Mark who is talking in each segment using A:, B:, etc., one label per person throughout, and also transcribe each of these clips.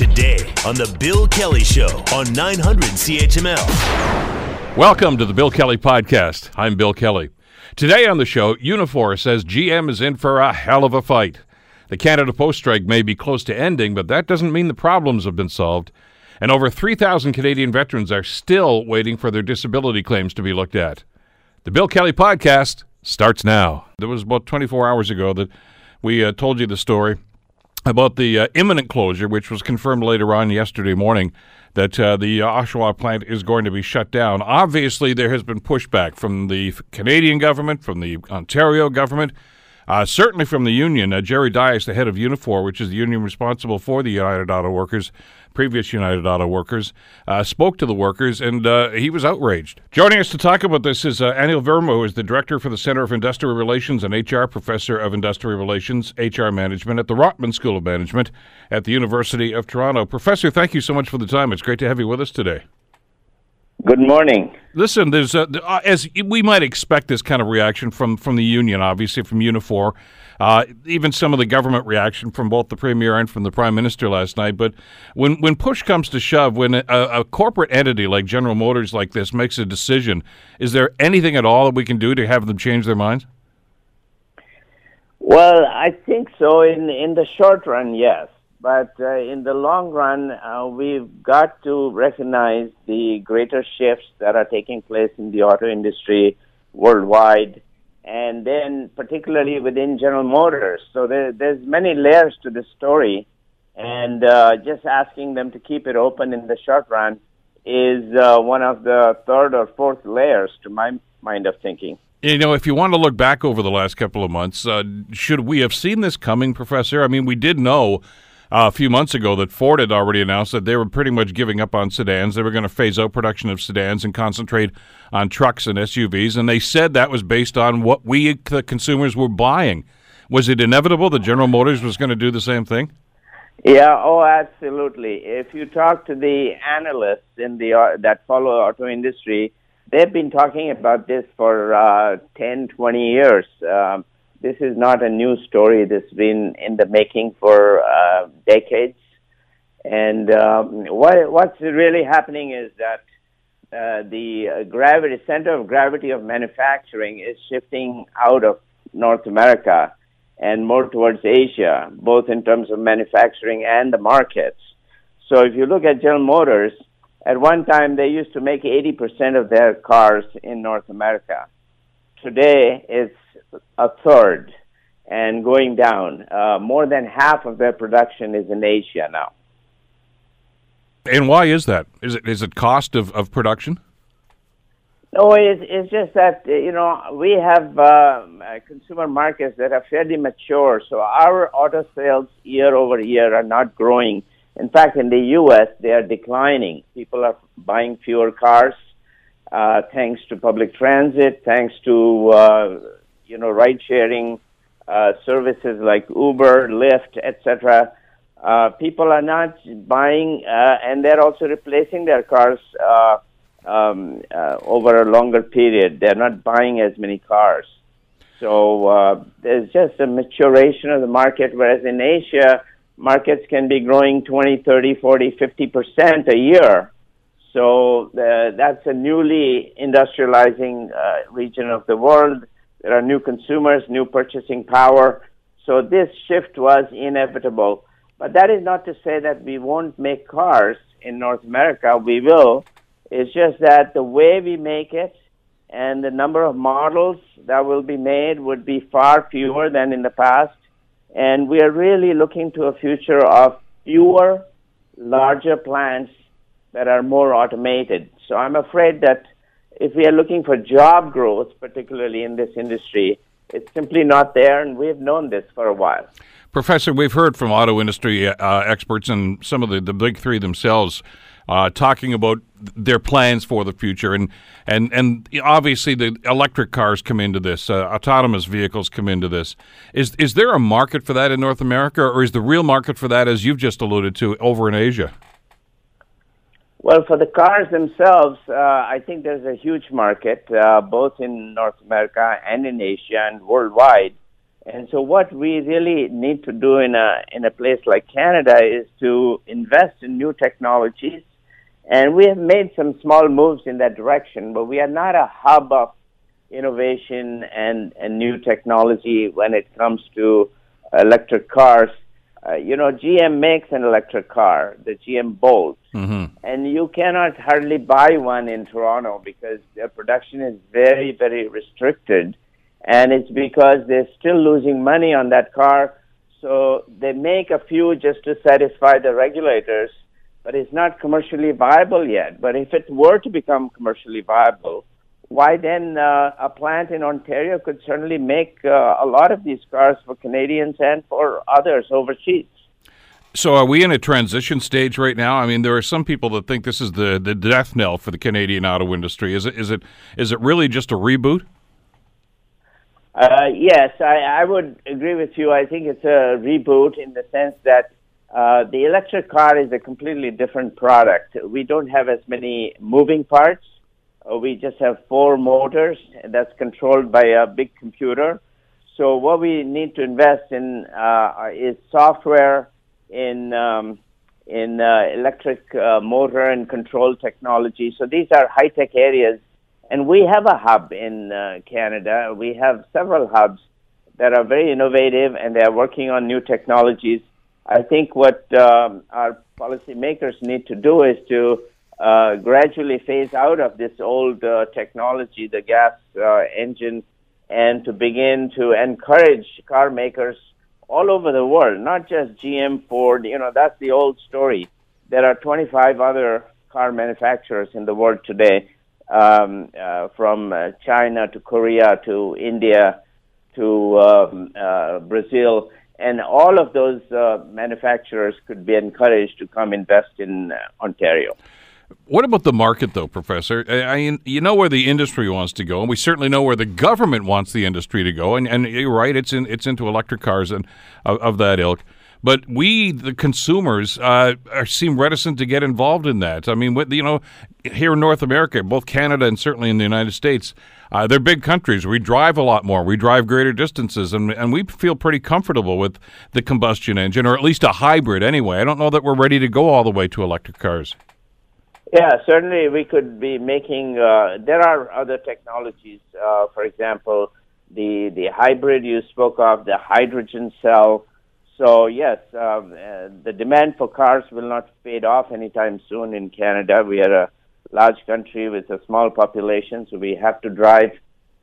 A: today on The Bill Kelly Show on 900 CHML.
B: Welcome to the Bill Kelly Podcast. I'm Bill Kelly. Today on the show, Unifor says GM is in for a hell of a fight. The Canada Post strike may be close to ending, but that doesn't mean the problems have been solved. And over 3,000 Canadian veterans are still waiting for their disability claims to be looked at. The Bill Kelly Podcast starts now. It was about 24 hours ago that we uh, told you the story about the uh, imminent closure, which was confirmed later on yesterday morning, that uh, the Oshawa plant is going to be shut down. Obviously, there has been pushback from the Canadian government, from the Ontario government, uh, certainly from the union. Uh, Jerry Dias, the head of Unifor, which is the union responsible for the United Auto Workers, previous United Auto Workers, uh, spoke to the workers, and uh, he was outraged. Joining us to talk about this is uh, Anil Verma, who is the director for the Center of Industrial Relations and HR, professor of Industrial Relations, HR Management at the Rotman School of Management at the University of Toronto. Professor, thank you so much for the time. It's great to have you with us today.
C: Good morning.
B: Listen, there's a, uh, as we might expect this kind of reaction from from the union, obviously from Unifor, uh, even some of the government reaction from both the premier and from the prime minister last night. But when when push comes to shove, when a, a corporate entity like General Motors like this makes a decision, is there anything at all that we can do to have them change their minds?
C: Well, I think so. In in the short run, yes. But uh, in the long run, uh, we've got to recognize the greater shifts that are taking place in the auto industry worldwide, and then particularly within General Motors. So there, there's many layers to the story, and uh, just asking them to keep it open in the short run is uh, one of the third or fourth layers to my mind of thinking.
B: You know, if you want to look back over the last couple of months, uh, should we have seen this coming, Professor? I mean, we did know uh, a few months ago that Ford had already announced that they were pretty much giving up on sedans. They were going to phase out production of sedans and concentrate on trucks and SUVs. And they said that was based on what we, the consumers, were buying. Was it inevitable that General Motors was going to do the same thing?
C: Yeah, oh, absolutely. If you talk to the analysts in the uh, that follow auto industry, they've been talking about this for uh, 10, 20 years. Um, this is not a new story. This has been in the making for uh, decades. And um, what, what's really happening is that uh, the gravity center of gravity of manufacturing is shifting out of North America and more towards Asia, both in terms of manufacturing and the markets. So if you look at General Motors, at one time they used to make 80% of their cars in North America. Today it's a third and going down. Uh, more than half of their production is in Asia now.
B: And why is that? Is it is it cost of, of production?
C: No, it's, it's just that you know we have uh, consumer markets that are fairly mature, so our auto sales year over year are not growing. In fact, in the U.S., they are declining. People are buying fewer cars, uh, thanks to public transit, thanks to uh, you know, ride sharing uh, services like Uber, Lyft, etc. Uh, people are not buying, uh, and they're also replacing their cars uh, um, uh, over a longer period. They're not buying as many cars. So uh, there's just a maturation of the market, whereas in Asia, markets can be growing 20, 30, 40, 50% a year. So uh, that's a newly industrializing uh, region of the world. There are new consumers, new purchasing power. So this shift was inevitable. But that is not to say that we won't make cars in North America. We will. It's just that the way we make it and the number of models that will be made would be far fewer than in the past. And we are really looking to a future of fewer, larger plants that are more automated. So I'm afraid that if we are looking for job growth, particularly in this industry, it's simply not there, and we've known this for a while.
B: Professor, we've heard from auto industry uh, experts and some of the, the big three themselves uh, talking about their plans for the future, and and and obviously the electric cars come into this, uh, autonomous vehicles come into this. Is is there a market for that in North America, or is the real market for that, as you've just alluded to, over in Asia?
C: Well, for the cars themselves, uh, I think there's a huge market, uh, both in North America and in Asia and worldwide. And so, what we really need to do in a in a place like Canada is to invest in new technologies, and we have made some small moves in that direction. But we are not a hub of innovation and and new technology when it comes to electric cars. Uh, you know, GM makes an electric car, the GM Bolt, mm-hmm. and you cannot hardly buy one in Toronto because their production is very, very restricted and it's because they're still losing money on that car. So they make a few just to satisfy the regulators, but it's not commercially viable yet. But if it were to become commercially viable, why then uh, a plant in Ontario could certainly make uh, a lot of these cars for Canadians and for others overseas.
B: So, are we in a transition stage right now? I mean, there are some people that think this is the, the death knell for the Canadian auto industry. Is it is it is it really just a reboot?
C: Uh, yes, I, I would agree with you. I think it's a reboot in the sense that uh, the electric car is a completely different product. We don't have as many moving parts. Uh, we just have four motors that's controlled by a big computer. So what we need to invest in uh, is software in um, in uh, electric uh, motor and control technology. So these are high tech areas and we have a hub in uh, Canada. We have several hubs that are very innovative and they are working on new technologies. I think what um, our policymakers need to do is to uh, gradually phase out of this old uh, technology, the gas uh, engine, and to begin to encourage car makers all over the world, not just GM, Ford. You know, that's the old story. There are 25 other car manufacturers in the world today um, uh, from uh, China to Korea to India to um, uh, Brazil, and all of those manufacturers could be encouraged to come invest in Ontario.
B: What about the market, though, Professor? I, mean you know where the industry wants to go, and we certainly know where the government wants the industry to go. And, and you're right; it's in, it's into electric cars and of, of that ilk. But we, the consumers, uh, are, seem reticent to get involved in that. I mean, you know, here in North America, both Canada and certainly in the United States, uh, they're big countries. We drive a lot more. We drive greater distances, and and we feel pretty comfortable with the combustion engine, or at least a hybrid anyway. I don't know that we're ready to go all the way to electric cars.
C: Yeah, certainly we could be making. Uh, there are other technologies. Uh, for example, the the hybrid you spoke of, the hydrogen cell. So yes, um, uh, the demand for cars will not fade off anytime soon in Canada. We are a large country with a small population, so we have to drive.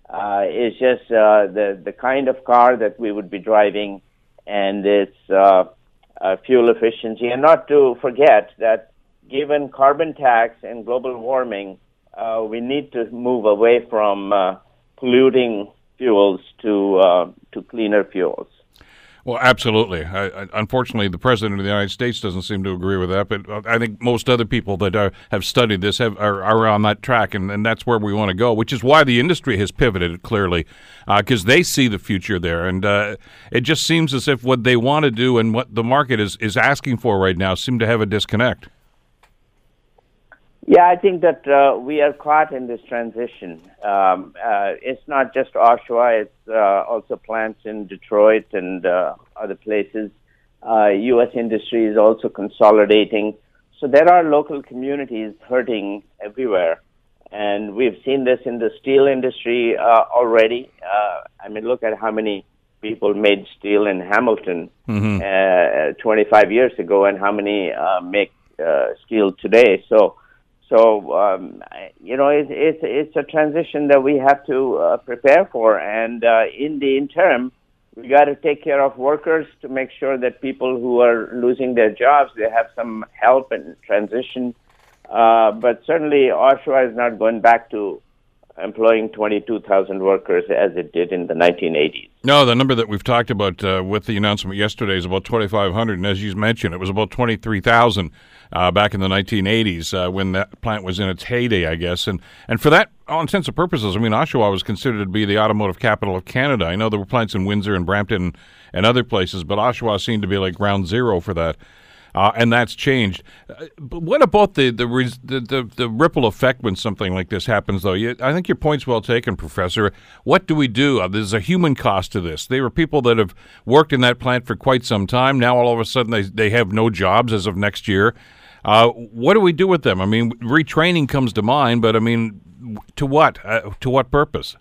C: Uh, it's just uh, the the kind of car that we would be driving, and its uh, fuel efficiency. And not to forget that, given carbon tax and global warming, uh, we need to move away from uh, polluting fuels to uh, to cleaner fuels.
B: Well, absolutely. I, I, unfortunately, the president of the United States doesn't seem to agree with that, but uh, I think most other people that are, have studied this have, are, are, on that track, and, and that's where we want to go, which is why the industry has pivoted clearly, because uh, they see the future there. And uh, it just seems as if what they want to do and what the market is, is asking for right now seem to have a disconnect.
C: Yeah, I think that uh, we are caught in this transition. Um, uh, it's not just Oshawa; it's uh, also plants in Detroit and uh, other places. U.S. Uh, industry is also consolidating, so there are local communities hurting everywhere, and we've seen this in the steel industry uh, already. I mean, look at how many people made steel in Hamilton mm-hmm. 25 years ago, and how many make steel today. So so um, you know, it's it's it's a transition that we have to uh, prepare for, and uh, in the interim, we got to take care of workers to make sure that people who are losing their jobs they have some help and transition. Uh, but certainly, Oshawa is not going back to employing 22,000 workers as it did in the 1980s.
B: No, the number that we've talked about uh, with the announcement yesterday is about 2,500, and as you mentioned, it was about 23,000 uh, back in the 1980s uh, when that plant was in its heyday, I guess. And and for that, all intents and purposes, I mean, Oshawa was considered to be the automotive capital of Canada. I know there were plants in Windsor and Brampton and other places, but Oshawa seemed to be like ground zero for that. Uh, and that's changed. Uh, but what about the the, res- the the, the ripple effect when something like this happens? Though, you, I think your point's well taken, Professor. What do we do? Uh, there's a human cost to this. They were people that have worked in that plant for quite some time. Now, all of a sudden, they they have no jobs as of next year. Uh, what do we do with them? I mean, retraining comes to mind, but I mean, to what? Uh, to what purpose?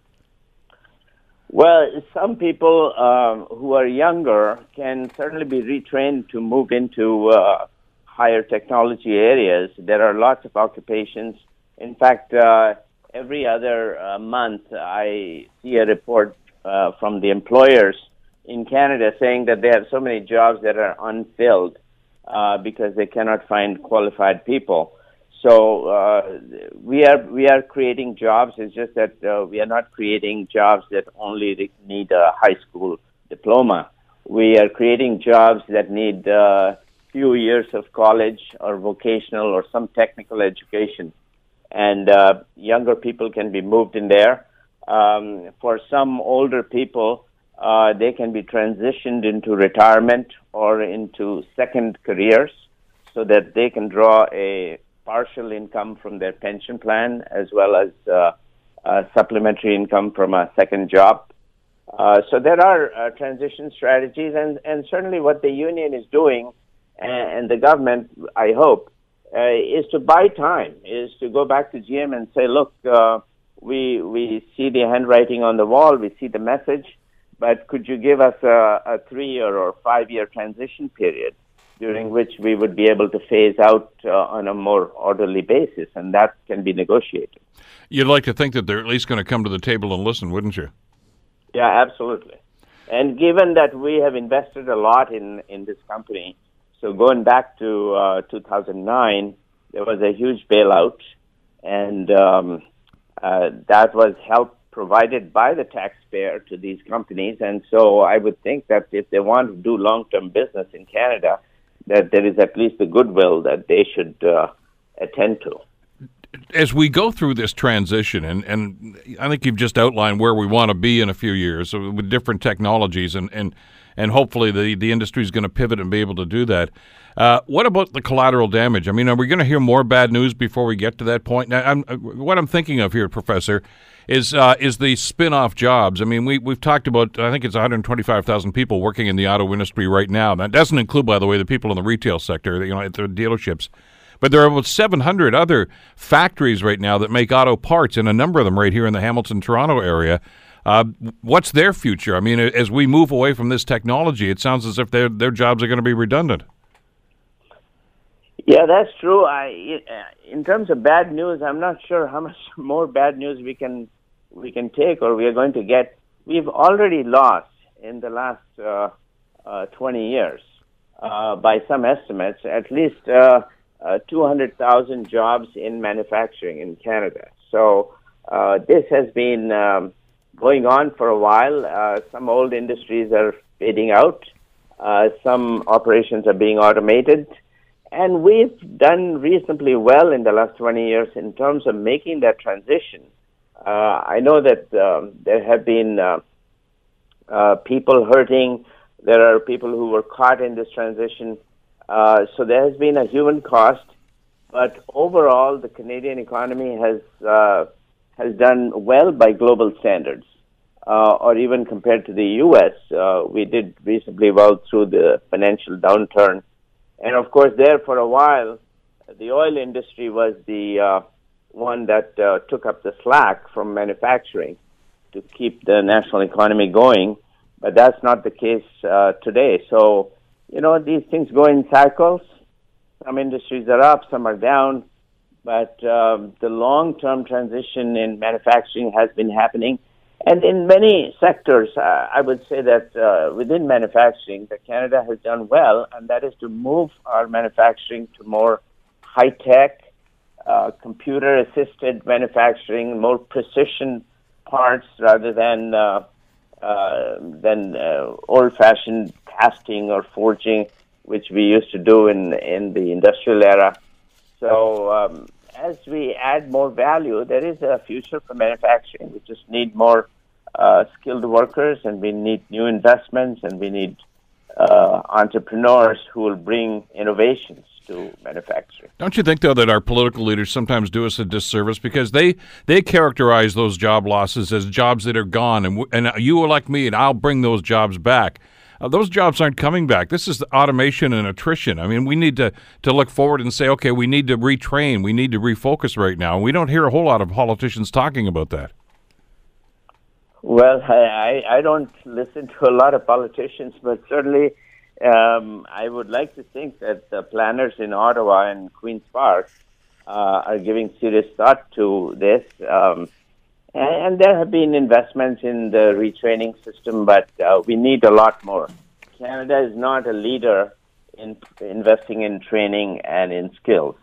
C: Well, some people um, who are younger can certainly be retrained to move into uh, higher technology areas. There are lots of occupations. In fact, uh, every other uh, month, I see a report uh, from the employers in Canada saying that they have so many jobs that are unfilled uh, because they cannot find qualified people. So uh, we are we are creating jobs. It's just that uh, we are not creating jobs that only need a high school diploma. We are creating jobs that need a uh, few years of college or vocational or some technical education, and uh, younger people can be moved in there. Um, for some older people, uh, they can be transitioned into retirement or into second careers, so that they can draw a partial income from their pension plan as well as uh, uh, supplementary income from a second job. Uh, so there are uh, transition strategies, and, and certainly what the union is doing, and, and the government, I hope, uh, is to buy time, is to go back to GM and say, look, uh, we we see the handwriting on the wall, we see the message, but could you give us a, a three year or five year transition period? During which we would be able to phase out uh, on a more orderly basis, and that can be negotiated.
B: You'd like to think that they're at least going to come to the table and listen, wouldn't you?
C: Yeah, absolutely. And given that we have invested a lot in, in this company, so going back to uh, 2009, there was a huge bailout, and um, uh, that was help provided by the taxpayer to these companies. And so I would think that if they want to do long term business in Canada, that there is at least the goodwill that they should uh, attend to.
B: As we go through this transition, and, and I think you've just outlined where we want to be in a few years with different technologies, and, and, and hopefully the, the industry is going to pivot and be able to do that. Uh, what about the collateral damage? I mean, are we going to hear more bad news before we get to that point? Now, I'm, what I'm thinking of here, Professor, is uh, is the spin-off jobs. I mean, we we've talked about. I think it's 125,000 people working in the auto industry right now. That doesn't include, by the way, the people in the retail sector. You know, at the dealerships. But there are about 700 other factories right now that make auto parts, and a number of them right here in the Hamilton, Toronto area. Uh, what's their future? I mean, as we move away from this technology, it sounds as if their their jobs are going to be redundant.
C: Yeah, that's true. I, in terms of bad news, I'm not sure how much more bad news we can we can take or we are going to get. We've already lost in the last uh, uh, 20 years, uh, by some estimates, at least uh, uh, 200,000 jobs in manufacturing in Canada. So uh, this has been um, going on for a while. Uh, some old industries are fading out. Uh, some operations are being automated. And we've done reasonably well in the last 20 years in terms of making that transition uh, I know that um, there have been uh, uh, people hurting. There are people who were caught in this transition. Uh, so there has been a human cost, but overall, the Canadian economy has has done well by global standards, uh, or even compared to the U.S. Uh, we did reasonably well through the financial downturn, and of course, there for a while, the oil industry was the uh, one that uh, took up the slack from manufacturing to keep the national economy going, but that's not the case uh, today. So, you know, these things go in cycles. Some industries are up, some are down, but um, the long term transition in manufacturing has been happening. And in many sectors, uh, I would say that uh, within manufacturing, that Canada has done well, and that is to move our manufacturing to more high tech, uh, computer assisted manufacturing, more precision parts rather than uh, uh, than uh, old fashioned casting or forging, which we used to do in in the industrial era. So um, as we add more value, there is a future for manufacturing. We just need more uh, skilled workers, and we need new investments, and we need uh, entrepreneurs who will bring innovations to manufacturing.
B: Don't you think, though, that our political leaders sometimes do us a disservice because they they characterize those job losses as jobs that are gone, and and you elect me, and I'll bring those jobs back. Uh, those jobs aren't coming back. This is automation and attrition. I mean, we need to, to look forward and say, okay, we need to retrain, we need to refocus right now. We don't hear a whole lot of politicians talking about that.
C: Well, I, I don't listen to a lot of politicians, but certainly um, I would like to think that the planners in Ottawa and Queen's Park uh, are giving serious thought to this. Um, and, there have been investments in the retraining system, but uh, we need a lot more. Canada is not a leader in investing in training and in skills.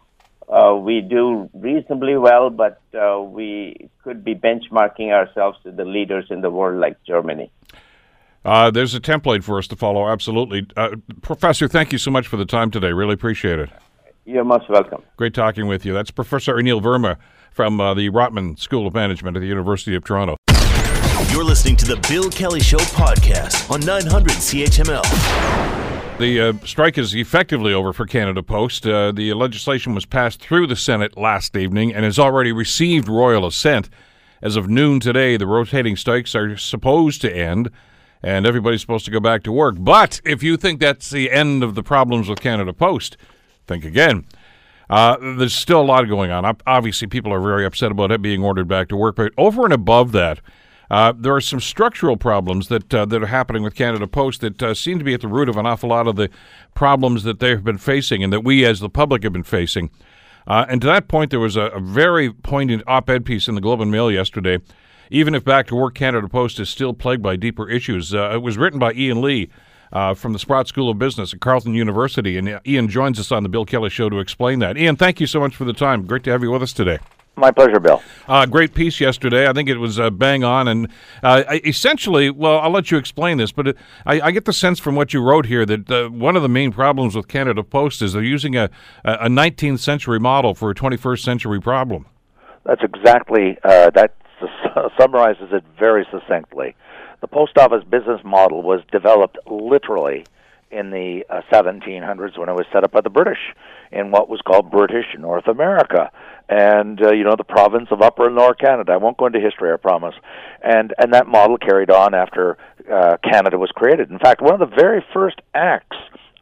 C: Uh, we do reasonably well, but uh, we could be benchmarking ourselves to the leaders in the world like Germany.
B: Uh, there's a template for us to follow, absolutely. Uh, Professor, thank you so much for the time today. Really appreciate it.
C: You're most welcome.
B: Great talking with you. That's Professor Anil Verma from uh, the Rotman School of Management at the University of Toronto.
A: You're listening to the Bill Kelly Show podcast on 900 CHML.
B: The uh, strike is effectively over for Canada Post. Uh, the legislation was passed through the Senate last evening and has already received royal assent. As of noon today, the rotating strikes are supposed to end and everybody's supposed to go back to work. But if you think that's the end of the problems with Canada Post, think again. Uh, there's still a lot going on. Obviously, people are very upset about it being ordered back to work. But over and above that, uh, there are some structural problems that uh, that are happening with Canada Post that uh, seem to be at the root of an awful lot of the problems that they've been facing and that we as the public have been facing. Uh, and to that point, there was a, a very poignant op-ed piece in the Globe and Mail yesterday even if Back to Work Canada Post is still plagued by deeper issues. Uh, it was written by Ian Lee. Uh, from the Sprott School of Business at Carleton University. And uh, Ian joins us on the Bill Kelly Show to explain that. Ian, thank you so much for the time. Great to have you with us today.
D: My pleasure, Bill.
B: Uh, great piece yesterday. I think it was uh, bang on. And uh, essentially, well, I'll let you explain this, but it, I, I, get the sense from what you wrote here that uh, one of the main problems with Canada Post is they're using a, a 19th century model for a 21st century problem.
D: That's exactly uh, that summarizes it very succinctly. The post office business model was developed literally in the uh, 1700s when it was set up by the British in what was called British North America, and uh, you know the province of Upper and Lower Canada. I won't go into history, I promise. And and that model carried on after uh, Canada was created. In fact, one of the very first acts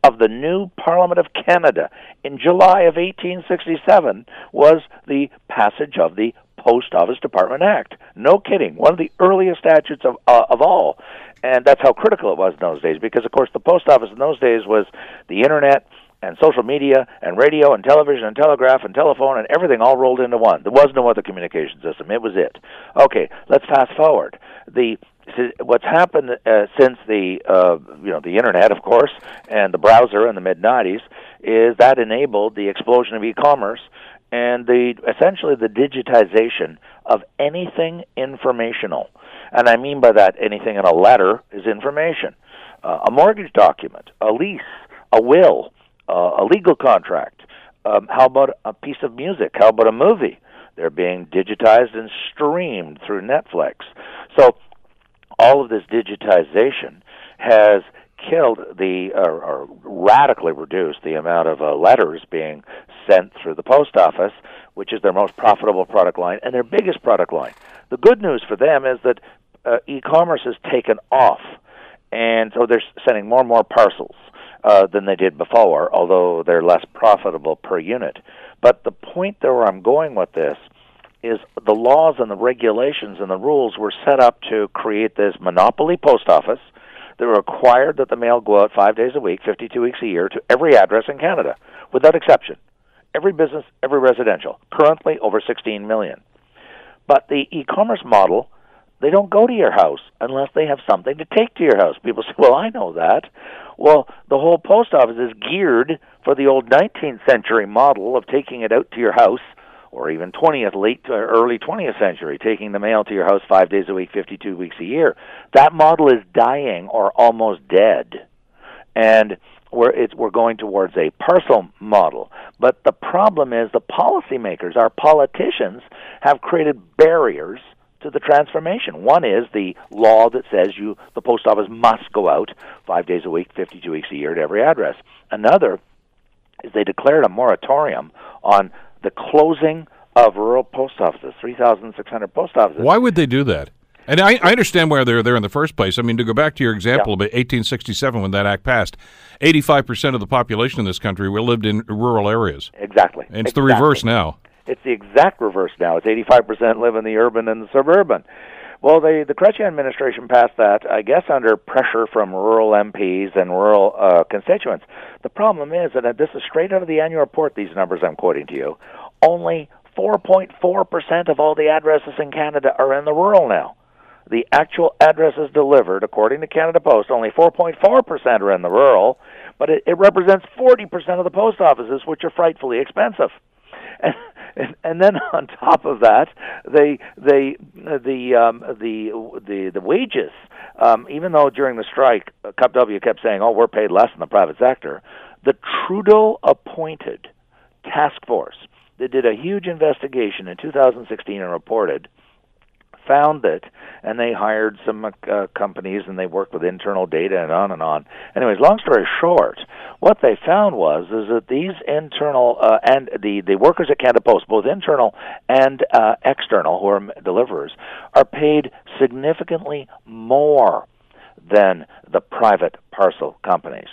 D: of the new Parliament of Canada in July of 1867 was the passage of the Post Office Department Act. No kidding, one of the earliest statutes of uh, of all, and that's how critical it was in those days. Because of course, the post office in those days was the internet and social media and radio and television and telegraph and telephone and everything all rolled into one. There was no other communication system. It was it. Okay, let's fast forward. The what's happened uh, since the uh, you know the internet, of course, and the browser in the mid '90s is that enabled the explosion of e-commerce and the essentially the digitization of anything informational. And I mean by that anything in a letter is information. Uh, a mortgage document, a lease, a will, uh, a legal contract. Um, how about a piece of music? How about a movie? They're being digitized and streamed through Netflix. So all of this digitization has killed the or, or radically reduced the amount of uh, letters being sent through the post office, which is their most profitable product line and their biggest product line. The good news for them is that uh, e-commerce has taken off, and so they're sending more and more parcels uh, than they did before, although they're less profitable per unit. But the point there where I'm going with this is the laws and the regulations and the rules were set up to create this monopoly post office that required that the mail go out five days a week, 52 weeks a year, to every address in Canada, without exception. Every business, every residential. Currently over 16 million. But the e-commerce model, they don't go to your house unless they have something to take to your house. People say, "Well, I know that." Well, the whole post office is geared for the old 19th century model of taking it out to your house or even 20th, late to early 20th century, taking the mail to your house five days a week, 52 weeks a year. That model is dying or almost dead. And we're, it's, we're going towards a parcel model. But the problem is the policymakers, our politicians, have created barriers to the transformation. One is the law that says you the post office must go out five days a week, 52 weeks a year to every address. Another is they declared a moratorium on the closing of rural post offices, 3,600 post offices.
B: Why would they do that? And I, I, understand why they're there in the first place. I mean, to go back to your example yeah. of 1867 when that act passed, 85% of the population in this country lived in rural areas.
D: Exactly.
B: And it's
D: exactly.
B: the reverse now.
D: It's the exact reverse now. It's 85% live in the urban and the suburban. Well, the the Chrétien administration passed that, I guess, under pressure from rural MPs and rural uh, constituents. The problem is that this is straight out of the annual report. These numbers I'm quoting to you, only 4.4 percent of all the addresses in Canada are in the rural now. The actual addresses delivered, according to Canada Post, only 4.4 percent are in the rural, but it, it represents 40 percent of the post offices, which are frightfully expensive. And, and then on top of that, they they the um, the the the wages. Um, even though during the strike, CUPW kept saying, "Oh, we're paid less in the private sector," the Trudeau appointed task force that did a huge investigation in 2016 and reported found it, and they hired some uh, companies and they worked with internal data and on and on. Anyways, long story short, what they found was is that these internal uh, and the the workers at Canada Post, both internal and uh, external, who are deliverers, are paid significantly more than the private parcel companies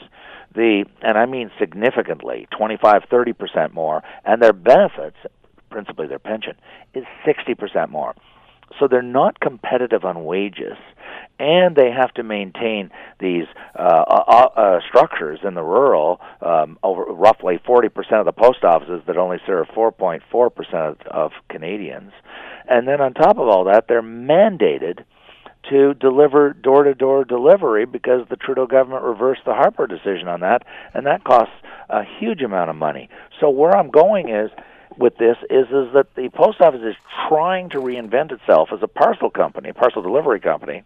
D: the and I mean significantly 25 30% more and their benefits principally their pension is 60% more so they're not competitive on wages, and they have to maintain these uh, uh, uh, structures in the rural. Um, over roughly 40% of the post offices that only serve 4.4% of Canadians, and then on top of all that, they're mandated to deliver door-to-door delivery because the Trudeau government reversed the Harper decision on that, and that costs a huge amount of money. So where I'm going is with this is is that the post office is trying to reinvent itself as a parcel company, a parcel delivery company,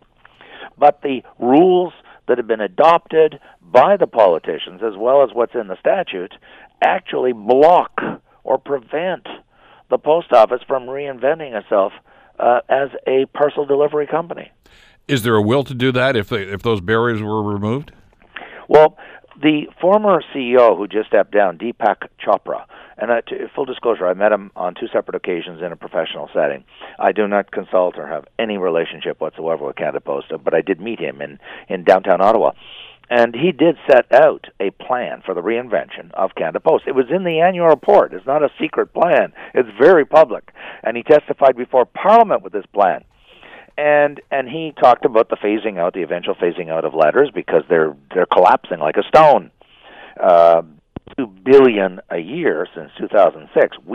D: but the rules that have been adopted by the politicians as well as what's in the statute actually block or prevent the post office from reinventing itself uh, as a parcel delivery company.
B: Is there a will to do that if they, if those barriers were removed?
D: Well, the former CEO who just stepped down, Deepak Chopra, and uh, to, full disclosure, I met him on two separate occasions in a professional setting. I do not consult or have any relationship whatsoever with Canada Post, but I did meet him in in downtown Ottawa. And he did set out a plan for the reinvention of Canada Post. It was in the annual report. It's not a secret plan. It's very public. And he testified before Parliament with this plan and and he talked about the phasing out, the eventual phasing out of letters because they're they're collapsing like a stone. Uh, two billion a year since 2006. We-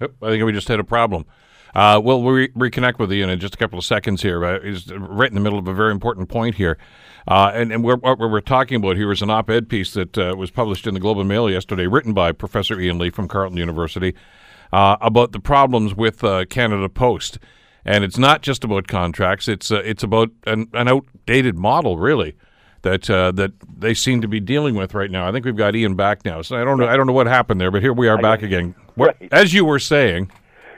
B: I think we just had a problem. Uh, we'll re- reconnect with you in just a couple of seconds here. Uh, he's right in the middle of a very important point here. Uh, and, and we're, what we're talking about here is an op ed piece that uh, was published in the Globe and Mail yesterday, written by Professor Ian Lee from Carleton University uh, about the problems with uh, Canada Post. And it's not just about contracts, it's, uh, it's about an, an outdated model, really that uh, that they seem to be dealing with right now. I think we've got Ian back now, so I don't know I don't know what happened there, but here we are back again. What, right. As you were saying.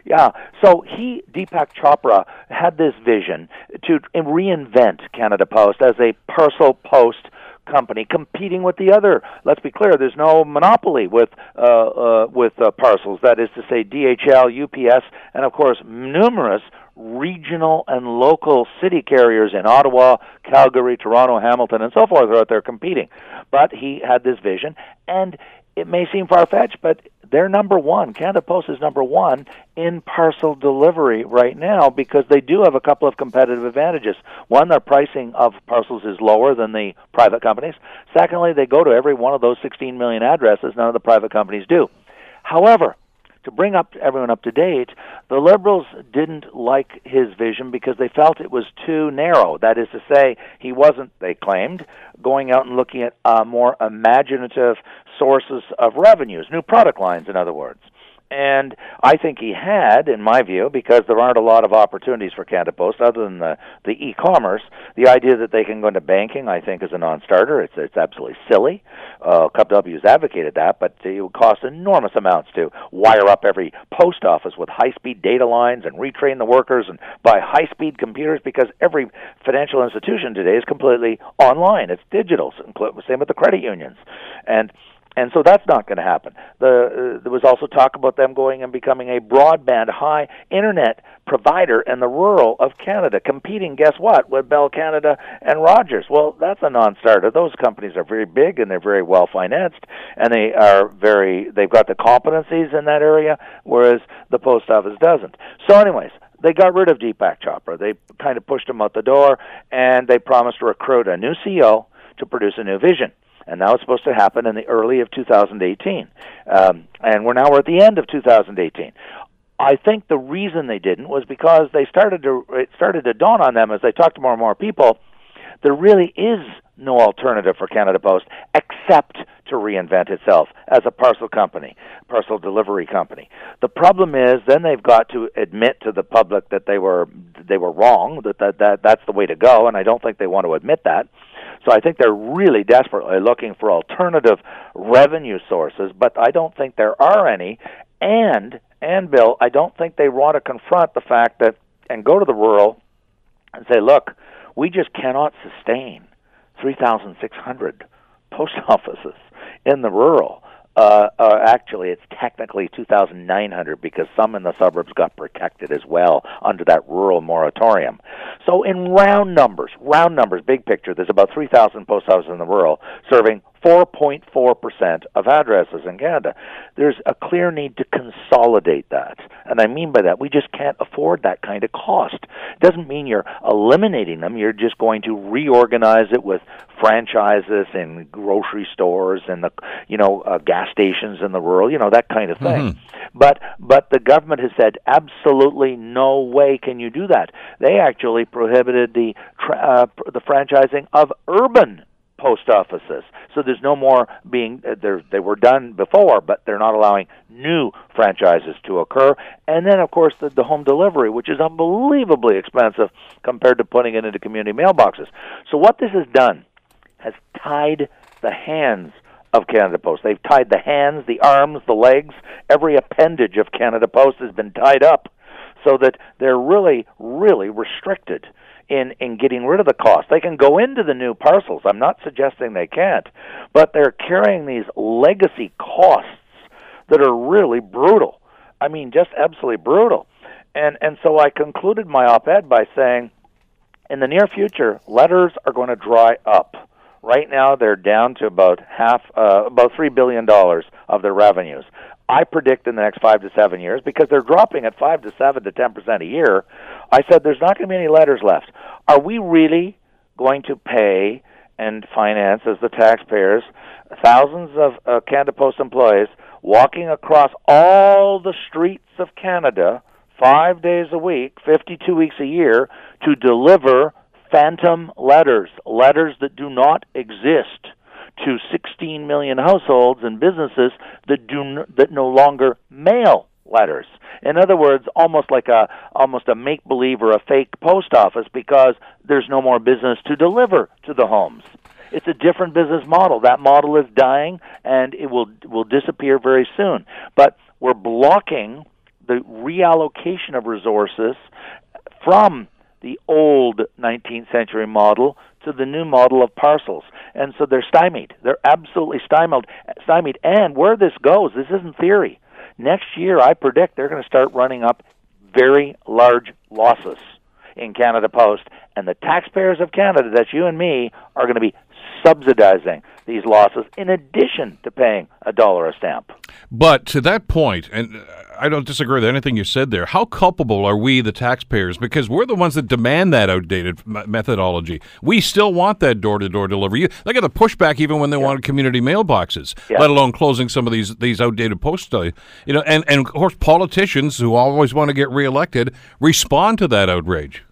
D: Yeah. So he, Deepak Chopra, had this vision to reinvent Canada Post as a parcel post company competing with the other. Let's be clear: there's no monopoly with uh, uh, with uh, parcels. That is to say, DHL, UPS, and of course numerous regional and local city carriers in Ottawa, Calgary, Toronto, Hamilton, and so forth are out there competing. But he had this vision, and it may seem far fetched, but they're number one. Canada Post is number one in parcel delivery right now because they do have a couple of competitive advantages. One, their pricing of parcels is lower than the private companies. Secondly, they go to every one of those 16 million addresses. None of the private companies do. However, to bring up everyone up to date, the liberals didn't like his vision because they felt it was too narrow. That is to say, he wasn't, they claimed, going out and looking at uh, more imaginative sources of revenues, new product lines, in other words. And I think he had, in my view, because there aren't a lot of opportunities for Canada Post other than the, the e-commerce. The idea that they can go into banking, I think, is a non-starter. It's it's absolutely silly. Uh, has advocated that, but it would cost enormous amounts to wire up every post office with high-speed data lines and retrain the workers and buy high-speed computers because every financial institution today is completely online. It's digital. Same with the credit unions, and and so that's not going to happen. The, uh, there was also talk about them going and becoming a broadband, high internet provider in the rural of Canada, competing, guess what, with Bell Canada and Rogers. Well, that's a non-starter. Those companies are very big and they're very well financed, and they are very. They've got the competencies in that area, whereas the post office doesn't. So, anyways, they got rid of Deepak Chopra. They kind of pushed him out the door, and they promised to recruit a new CEO to produce a new vision and that was supposed to happen in the early of 2018. Um, and we're now we're at the end of 2018. I think the reason they didn't was because they started to it started to dawn on them as they talked to more and more people. There really is no alternative for Canada Post except to reinvent itself as a parcel company, parcel delivery company. The problem is then they've got to admit to the public that they were they were wrong, that that, that that's the way to go, and I don't think they want to admit that. So I think they're really desperately looking for alternative revenue sources, but I don't think there are any. And and Bill, I don't think they want to confront the fact that and go to the rural and say, look, we just cannot sustain 3,600 post offices in the rural uh, uh, actually, it's technically 2,900 because some in the suburbs got protected as well under that rural moratorium. So, in round numbers, round numbers, big picture, there's about 3,000 post offices in the rural serving 4.4% of addresses in Canada. There's a clear need to consolidate that. And I mean by that, we just can't afford that kind of cost. It doesn't mean you're eliminating them, you're just going to reorganize it with franchises in grocery stores and the you know uh, gas stations in the rural, you know that kind of thing. Mm-hmm. But but the government has said absolutely no way can you do that. They actually prohibited the tra- uh, the franchising of urban post offices. So there's no more being uh. They were done before, but they're not allowing new franchises to occur. And then, of course, the, the home delivery, which is unbelievably expensive compared to putting it into community mailboxes. So what this has done has tied the hands of Canada Post. They've tied the hands, the arms, the legs, every appendage of Canada Post has been tied up so that they're really, really restricted in in getting rid of the cost. They can go into the new parcels. I'm not suggesting they can't, but they're carrying these legacy costs that are really brutal. I mean, just absolutely brutal. And and so I concluded my op-ed by saying, in the near future, letters are going to dry up. Right now, they're down to about half, uh, about three billion dollars of their revenues. I predict in the next five to seven years, because they're dropping at five to seven to ten percent a year, I said there's not going to be any letters left. Are we really going to pay and finance as the taxpayers thousands of uh, Canada Post employees walking across all the streets of Canada five days a week, 52 weeks a year, to deliver phantom letters, letters that do not exist to 16 million households and businesses that do that no longer mail letters. In other words, almost like a almost a make believe or a fake post office because there's no more business to deliver to the homes. It's a different business model. That model is dying and it will will disappear very soon. But we're blocking the reallocation of resources from the old 19th century model to the new model of parcels. And so they're stymied. They're absolutely stymied. Stymied. And where this goes, this isn't theory. Next year, I predict they're going to start running up very large losses in Canada Post, and the taxpayers of Canada, that's you and me, are going to be subsidizing these losses in addition to paying a dollar a stamp.
B: But to that point, and I don't disagree with anything you said there, how culpable are we, the taxpayers? Because we're the ones that demand that outdated methodology. We still want that door to door delivery. They got the pushback even when they yeah. wanted community mailboxes, yeah. let alone closing some of these, these outdated post. Uh, you know, and, and of course, politicians who always want to get reelected respond to that outrage.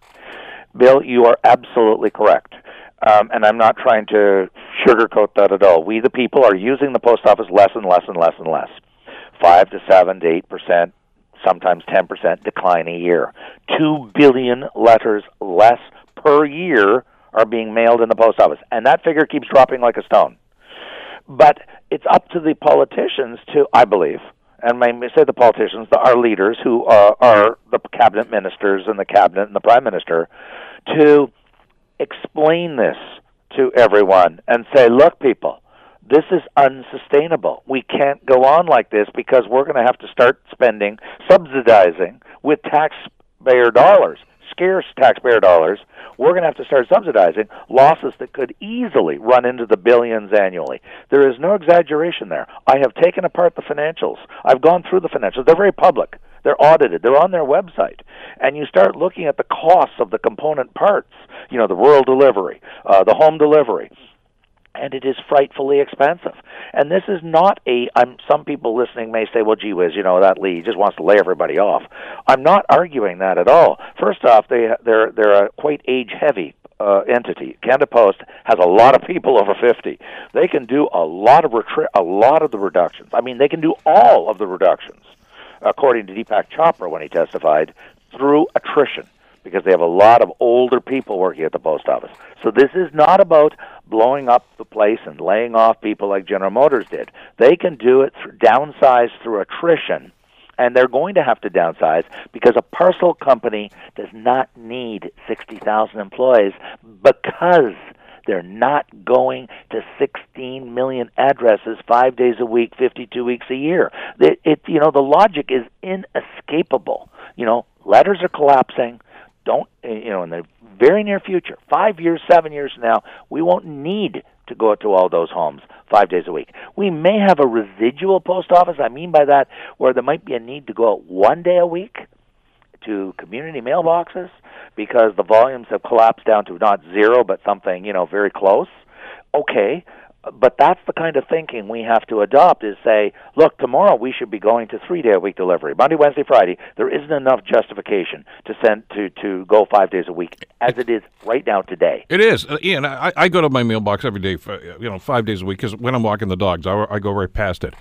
D: Bill, you are absolutely correct. Um, and I'm not trying to sugarcoat that at all. We, the people, are using the post office less and less and less and less. Five to seven to eight percent, sometimes ten percent decline a year. Two billion letters less per year are being mailed in the post office, and that figure keeps dropping like a stone. But it's up to the politicians to, I believe, and I say the politicians, the, our leaders who are, are the cabinet ministers and the cabinet and the prime minister, to explain this to everyone and say, look, people, this is unsustainable. We can't go on like this because we're going to have to start spending, subsidizing with taxpayer dollars, scarce taxpayer dollars. We're going to have to start subsidizing losses that could easily run into the billions annually. There is no exaggeration there. I have taken apart the financials. I've gone through the financials. They're very public. They're audited. They're on their website. And you start looking at the costs of the component parts, you know, the rural delivery, uh, the home delivery, and it is frightfully expensive. And this is not a. I'm, some people listening may say, "Well, gee whiz, you know that Lee just wants to lay everybody off." I'm not arguing that at all. First off, they they're they're a quite age heavy uh, entity. Canada Post has a lot of people over 50. They can do a lot of retri- a lot of the reductions. I mean, they can do all of the reductions, according to Deepak Chopra when he testified, through attrition because they have a lot of older people working at the post office. So this is not about blowing up the place and laying off people like General Motors did. They can do it through downsize through attrition. And they're going to have to downsize because a parcel company does not need 60,000 employees because they're not going to 16 million addresses 5 days a week, 52 weeks a year. It, it you know the logic is inescapable. You know, letters are collapsing, don't eh, you know in the very near future, five years, seven years from now, we won't need to go to all those homes five days a week. We may have a residual post office. I mean by that, where there might be a need to go out one day a week to community mailboxes because the volumes have collapsed down to not zero but something you know very close. Okay, but that's the kind of thinking we have to adopt is say, look, tomorrow we should be going to three day a week delivery. Monday, Wednesday, Friday, there isn't enough justification to send to, to go five days a week as it is right now today.
B: It is, uh, Ian. I, I go to my mailbox every day, for, you know, five days a week because when I'm walking the dogs, I, I go right past it,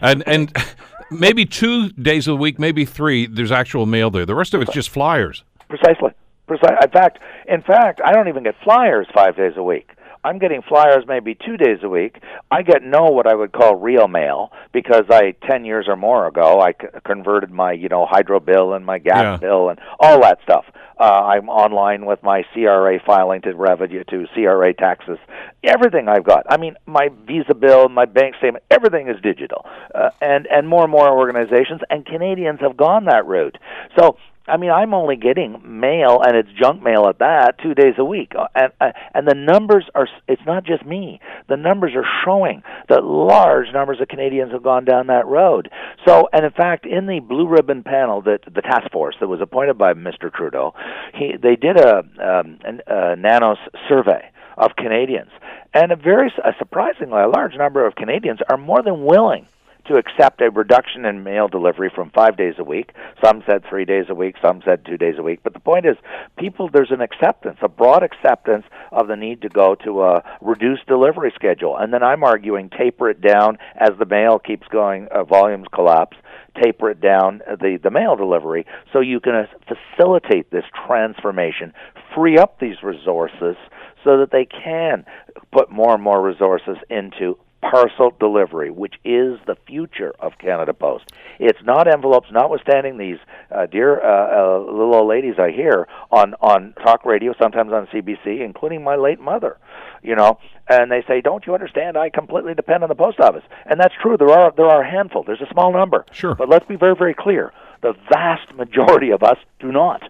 B: and and maybe two days a week, maybe three. There's actual mail there. The rest of it's just flyers.
D: Precisely. Precisely. In fact, in fact, I don't even get flyers five days a week. I'm getting flyers maybe two days a week. I get no what I would call real mail because I ten years or more ago I c- converted my you know hydro bill and my gas
B: Yeah.
D: bill and all that stuff. Uh, I'm online with my CRA filing to revenue to CRA taxes. Everything I've got. I mean, my Visa bill, my bank statement, everything is digital. Uh, and and more and more organizations and Canadians have gone that route. So I mean, I'm only getting mail, and it's junk mail at that, two days a week, Uh, and uh, and the numbers are. It's not just me. The numbers are showing that large numbers of Canadians have gone down that road. So, and in fact, in the blue ribbon panel that the task force that was appointed by Mr. Trudeau, he they did a um, a Nanos survey of Canadians, and a very a surprisingly a large number of Canadians are more than willing to accept a reduction in mail delivery from five days a week. Some said three days a week, some said two days a week. But the point is, people, there's an acceptance, a broad acceptance of the need to go to a reduced delivery schedule. And then I'm arguing taper it down as the mail keeps going, uh, volumes collapse. Taper it down uh, the the mail delivery so you can uh, facilitate this transformation, free up these resources so that they can put more and more resources into parcel delivery, which is the future of Canada Post. It's not envelopes, notwithstanding these uh, dear uh, uh, little old ladies I hear on on talk radio, sometimes on CBC, including my late mother. You know, and they say, "Don't you understand? I completely depend on the post office," and that's true. There are there are a handful. There's a small number.
B: Sure.
D: But let's be very very clear: the vast majority of us do not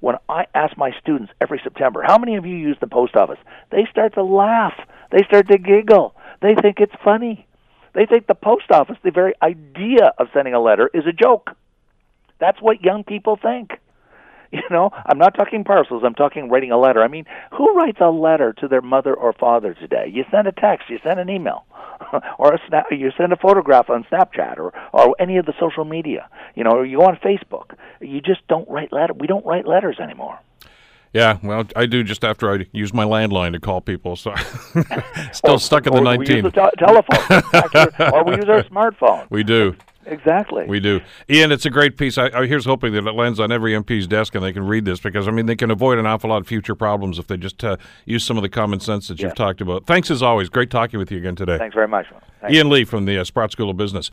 D: when I ask my students every September, how many of you use the post office? They start to laugh. They start to giggle. They think it's funny. They think the post office, the very idea of sending a letter, is a joke. That's what young people think. You know, I'm not talking parcels. I'm talking writing a letter. I mean, who writes a letter to their mother or father today? You send a text, you send an email, or a snap, you send a photograph on Snapchat or or any of the social media. You know, or you go on Facebook. You just don't write letter. We don't write letters anymore.
B: Yeah, well, I do just after I use my landline to call people. So still stuck in the
D: or
B: 19.
D: We use the te- telephone, Actually, or we use our smartphone.
B: We do.
D: Exactly.
B: We do. Ian, it's a great piece. I, I here's hoping that it lands on every MP's desk and they can read this because, I mean, they can avoid an awful lot of future problems if they just uh, use some of the common sense that you've talked about. Thanks as always. Great talking with you again today.
D: Thanks very much. Thanks.
B: Ian Lee from the uh, Sprott School of Business.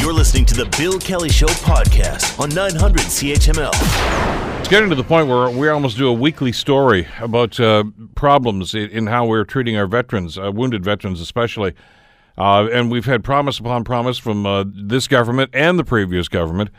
A: You're listening to the Bill Kelly Show podcast on 900 CHML.
B: It's getting to the point where we almost do a weekly story about uh, problems in, in, how we're treating our veterans, uh, wounded veterans especially. Uh, and we've had promise upon promise from uh, this government and the previous government.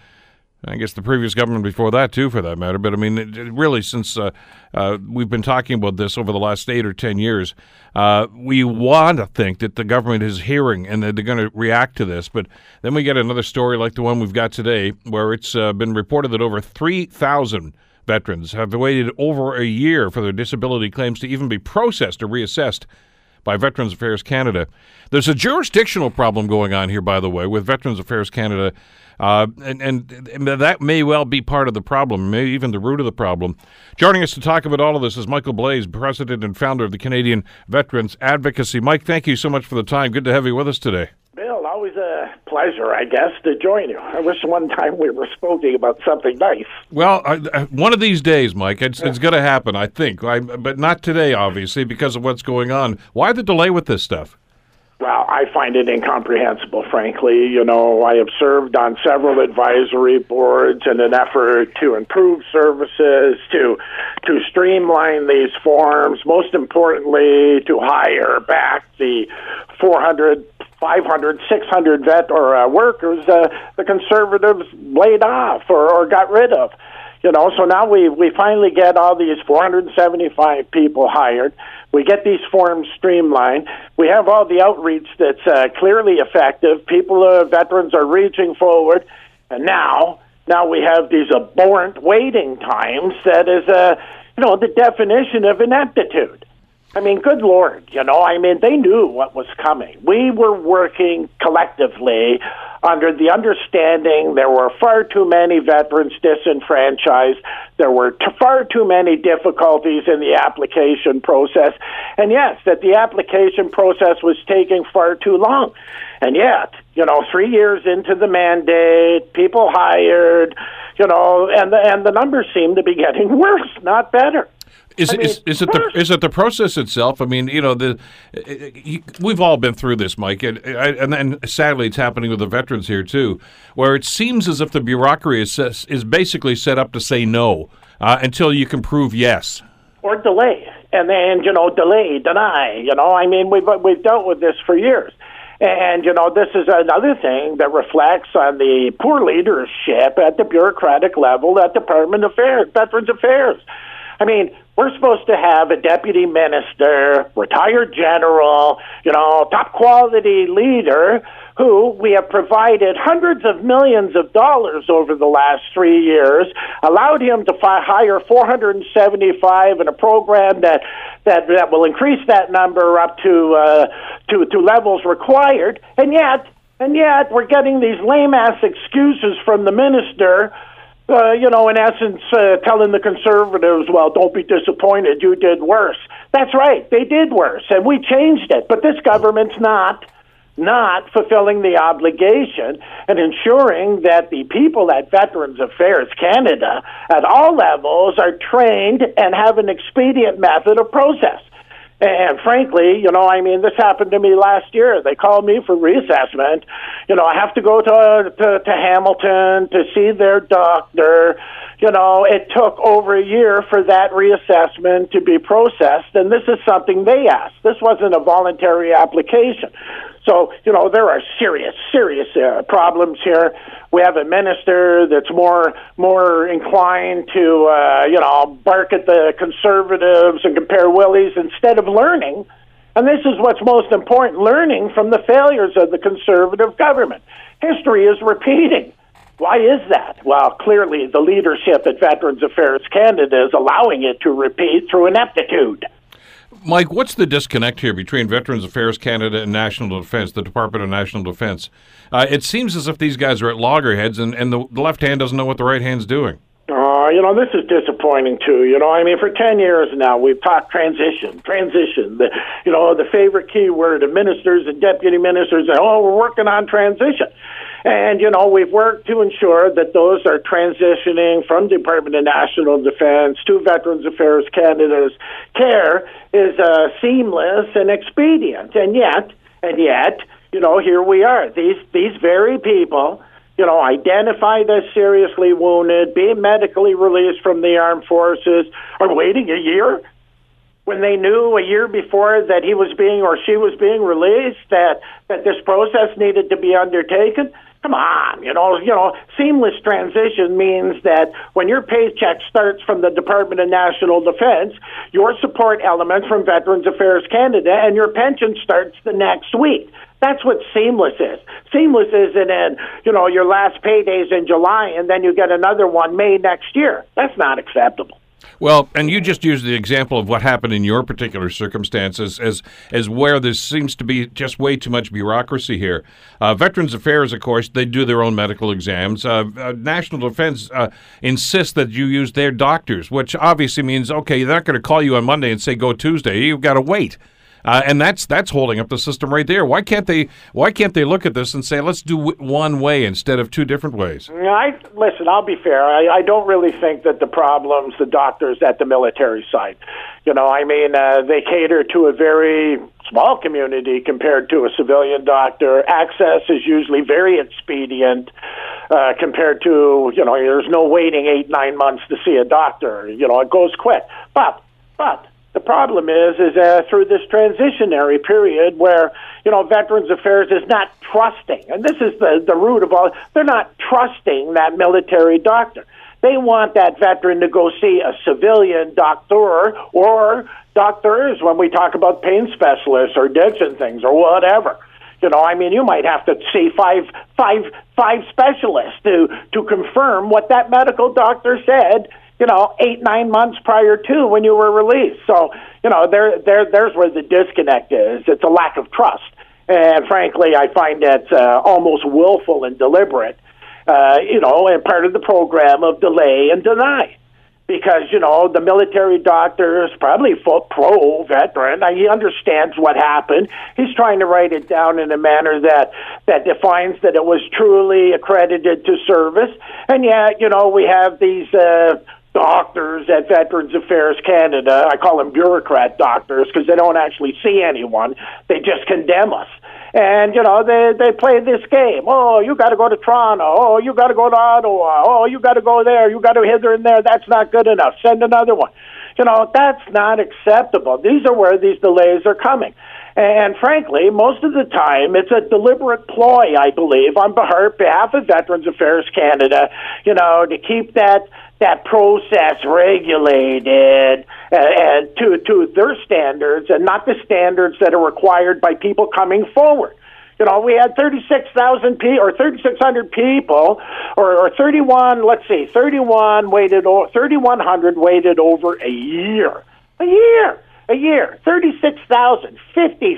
B: I guess the previous government before that, too, for that matter. But I mean, it, it really, since uh, uh, we've been talking about this over the last eight or ten years, uh, we want to think that the government is hearing and that they're going to react to this. But then we get another story like the one we've got today, where it's uh, been reported that over 3,000 veterans have waited over a year for their disability claims to even be processed or reassessed by Veterans Affairs Canada. There's a jurisdictional problem going on here, by the way, with Veterans Affairs Canada, uh, and, and, and, that may well be part of the problem, maybe even the root of the problem. Joining us to talk about all of this is Michael Blais, president and founder of the Canadian Veterans Advocacy. Mike, thank you so much for the time. Good to have you with us today
E: a pleasure, I guess, to join you. I wish one time we were speaking about something nice.
B: Well, uh, one of these days, Mike, it's, it's going to happen, I think, I, but not today, obviously, because of what's going on. Why the delay with this stuff?
E: Well, I find it incomprehensible, frankly. You know, I have served on several advisory boards in an effort to improve services, to to streamline these forms, most importantly, to hire back the 400 500, 600 vet or uh, workers uh, the conservatives laid off or, or got rid of. You know, so now we we finally get all these 475 people hired. We get these forms streamlined. We have all the outreach that's uh, clearly effective. People, uh, veterans, are reaching forward, and now now we have these abhorrent waiting times. That is, uh, you know, the definition of ineptitude. I mean, good Lord, you know, I mean, they knew what was coming. We were working collectively under the understanding there were far too many veterans disenfranchised. There were t- far too many difficulties in the application process. And yes, that the application process was taking far too long. And yet, you know, three years into the mandate, people hired, you know, and the, and the numbers seem to be getting worse, not better.
B: Is, I mean, is, is it the is it the process itself? I mean, you know, the we've all been through this, Mike, and and then sadly, it's happening with the veterans here too, where it seems as if the bureaucracy is is basically set up to say no uh, until you can prove yes
E: or delay, and then you know, delay, deny. You know, I mean, we've we've dealt with this for years. And, you know, this is another thing that reflects on the poor leadership at the bureaucratic level at Department of Affairs, Veterans Affairs. I mean, we're supposed to have a deputy minister, retired general, you know, top quality leader who we have provided hundreds of millions of dollars over the last three years, allowed him to fi- hire 475 in a program that, that, that will increase that number up to, uh, to, to levels required, and yet, and yet we're getting these lame ass excuses from the minister uh, you know, in essence, uh, telling the conservatives, well, don't be disappointed, you did worse. That's right, they did worse, and we changed it. But this government's not not fulfilling the obligation and ensuring that the people at Veterans Affairs Canada at all levels are trained and have an expedient method of process. And frankly, you know, I mean, this happened to me last year. They called me for reassessment. You know, I have to go to, to, to Hamilton to see their doctor. You know, it took over a year for that reassessment to be processed, and this is something they asked. This wasn't a voluntary application. So, you know, there are serious, serious uh, problems here. We have a minister that's more more inclined to, uh, you know, bark at the conservatives and compare willies instead of learning. And this is what's most important learning from the failures of the conservative government. History is repeating. Why is that? Well, clearly the leadership at Veterans Affairs Canada is allowing it to repeat through ineptitude.
B: Mike, what's the disconnect here between Veterans Affairs Canada and National Defense, the Department of National Defense? Uh, it seems as if these guys are at loggerheads and, and the, the left hand doesn't know what the right hand's doing.
E: Uh, you know, this is disappointing too. You know, I mean, for 10 years now, we've talked transition, transition. The, you know, the favorite key word of ministers and deputy ministers, and, oh, we're working on transition. And, you know, we've worked to ensure that those are transitioning from Department of National Defense to Veterans Affairs Canada's care is uh, seamless and expedient. And yet, and yet, you know, here we are. These these very people, you know, identified as seriously wounded, being medically released from the armed forces, are waiting a year when they knew a year before that he was being or she was being released that that this process needed to be undertaken. Come on, you know, you know, seamless transition means that when your paycheck starts from the Department of National Defense, your support element from Veterans Affairs Canada and your pension starts the next week. That's what seamless is. Seamless isn't in, you know, your last paydays in July and then you get another one May next year. That's not acceptable.
B: Well, and you just used the example of what happened in your particular circumstances as as where there seems to be just way too much bureaucracy here. Uh, Veterans Affairs, of course, they do their own medical exams. Uh, uh, National Defense uh, insists that you use their doctors, which obviously means okay, they're not going to call you on Monday and say go Tuesday. You've got to wait. Uh, and that's that's holding up the system right there. Why can't they? Why can't they look at this and say, let's do it one way instead of two different ways?
E: I listen. I'll be fair. I, I don't really think that the problems the doctors at the military side. You know, I mean, uh, they cater to a very small community compared to a civilian doctor. Access is usually very expedient uh, compared to you know. There's no waiting eight nine months to see a doctor. You know, it goes quick. But but the problem is, is uh, through this transitionary period where you know Veterans Affairs is not trusting, and this is the the root of all. They're not trusting that military doctor. They want that veteran to go see a civilian doctor or doctors when we talk about pain specialists or addiction things or whatever. You know, I mean, you might have to see five, five, five specialists to to confirm what that medical doctor said you know, eight, nine months prior to when you were released. So, you know, there, there, there's where the disconnect is. It's a lack of trust. And frankly, I find that uh, almost willful and deliberate, uh, you know, and part of the program of delay and deny. Because, you know, the military doctor is probably pro veteran. He understands what happened. He's trying to write it down in a manner that, that defines that it was truly accredited to service. And yet, you know, we have these uh, doctors at Veterans Affairs Canada. I call them bureaucrat doctors because they don't actually see anyone. They just condemn us. And you know they they play this game. Oh, you got to go to Toronto. Oh, you got to go to Ottawa. Oh, you got to go there. You got to hither and there. That's not good enough. Send another one. You know that's not acceptable. These are where these delays are coming. And frankly, most of the time, it's a deliberate ploy, I believe, on behalf of Veterans Affairs Canada, you know, to keep that that process regulated uh, and to to their standards and not the standards that are required by people coming forward. You know, we had 36,000 people or 3,600 people or, or 31, let's see, 31 waited, 3,100 waited over a year. A year. A year. 36,000, 50.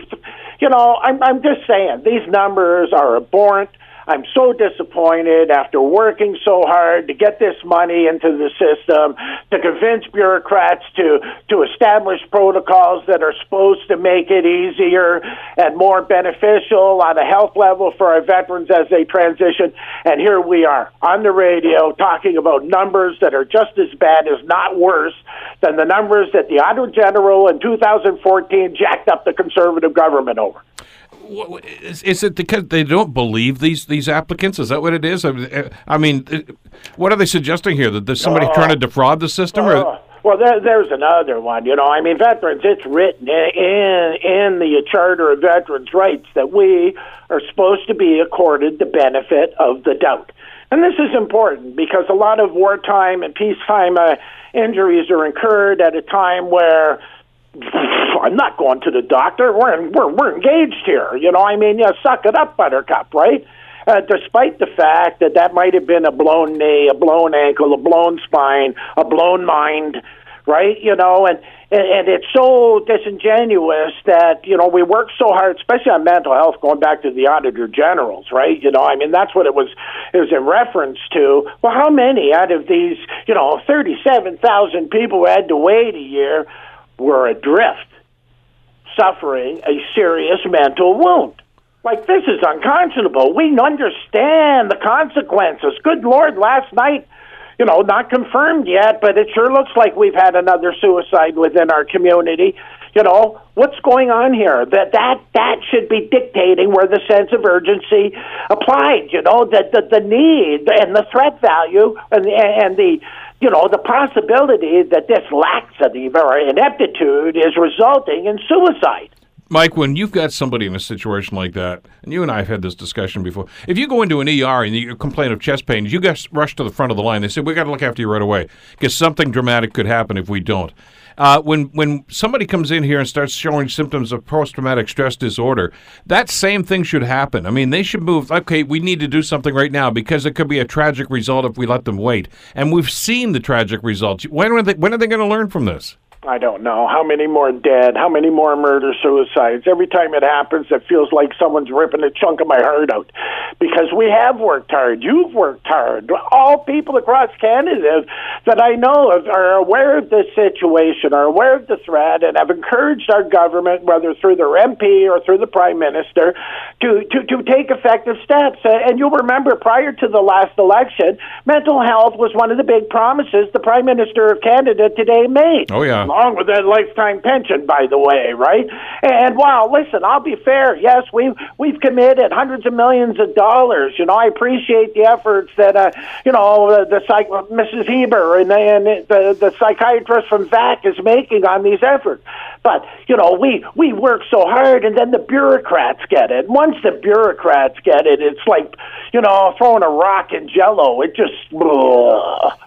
E: You know, I'm, I'm just saying, these numbers are abhorrent. I'm so disappointed after working so hard to get this money into the system, to convince bureaucrats to, to establish protocols that are supposed to make it easier and more beneficial on a health level for our veterans as they transition. And here we are on the radio talking about numbers that are just as bad, if not worse, than the numbers that the Auditor General in 2014 jacked up the conservative government over.
B: Is, is it because they don't believe these these applicants? Is that what it is? I mean, what are they suggesting here? That there's somebody uh, trying to defraud the system? Uh, or?
E: Well, there, there's another one. You know, I mean, veterans. It's written in in the Charter of Veterans' Rights that we are supposed to be accorded the benefit of the doubt, and this is important because a lot of wartime and peacetime uh, injuries are incurred at a time where I'm not going to the doctor. We're we're we're engaged here. You know, I mean, yeah, suck it up, Buttercup, right? Uh, despite the fact that that might have been a blown knee, a blown ankle, a blown spine, a blown mind, right? You know, and and, it's so disingenuous that you know we work so hard, especially on mental health, going back to the auditor generals, right? You know, I mean that's what it was. It was in reference to. Well, how many out of these, you know, thirty-seven thousand people who had to wait a year? Were adrift, suffering a serious mental wound. Like, this is unconscionable. We understand the consequences. Good Lord, last night, you know, not confirmed yet, but it sure looks like we've had another suicide within our community. You know, what's going on here? That that that should be dictating where the sense of urgency applied. You know, that the, the need and the threat value and the, and the you know the possibility that this laxity or ineptitude is resulting in suicide.
B: Mike, when you've got somebody in a situation like that, and you and I have had this discussion before, if you go into an ER and you complain of chest pains, you guys rush to the front of the line. They say, we got to look after you right away because something dramatic could happen if we don't. Uh, when when somebody comes in here and starts showing symptoms of post traumatic stress disorder, that same thing should happen. I mean, they should move. Okay, we need to do something right now because it could be a tragic result if we let them wait. And we've seen the tragic results. When are they? When are they going to learn from this?
E: I don't know how many more dead, how many more murder suicides. Every time it happens, it feels like someone's ripping a chunk of my heart out. Because we have worked hard. You've worked hard. All people across Canada that I know of are aware of this situation, are aware of the threat, and have encouraged our government, whether through their MP or through the Prime Minister, to, to, to take effective steps. And you'll remember prior to the last election, mental health was one of the big promises the Prime Minister of Canada today made.
B: Oh, yeah
E: along with that lifetime pension, by the way, right? And wow, listen, I'll be fair. Yes, we've we've committed hundreds of millions of dollars. You know, I appreciate the efforts that uh, you know the, the psych, Mrs. Heber and, and the the psychiatrist from VAC is making on these efforts. But you know, we we work so hard, and then the bureaucrats get it. Once the bureaucrats get it, it's like you know throwing a rock in Jello. It just. Ugh.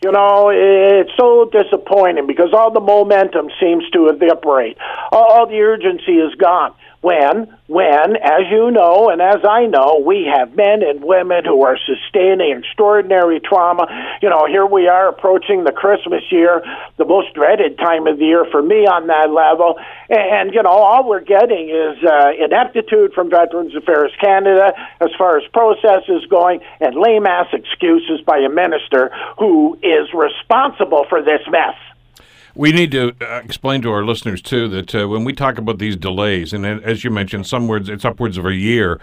E: You know, it's so disappointing because all the momentum seems to evaporate. All the urgency is gone. When, when, as you know and as I know, we have men and women who are sustaining extraordinary trauma. You know, here we are approaching the Christmas year, the most dreaded time of the year for me on that level. And, you know, all we're getting is uh, ineptitude from Veterans Affairs Canada as far as process is going and lame ass excuses by a minister who is responsible for this mess.
B: We need to uh, explain to our listeners too that uh, when we talk about these delays, and as you mentioned, some words it's upwards of a year.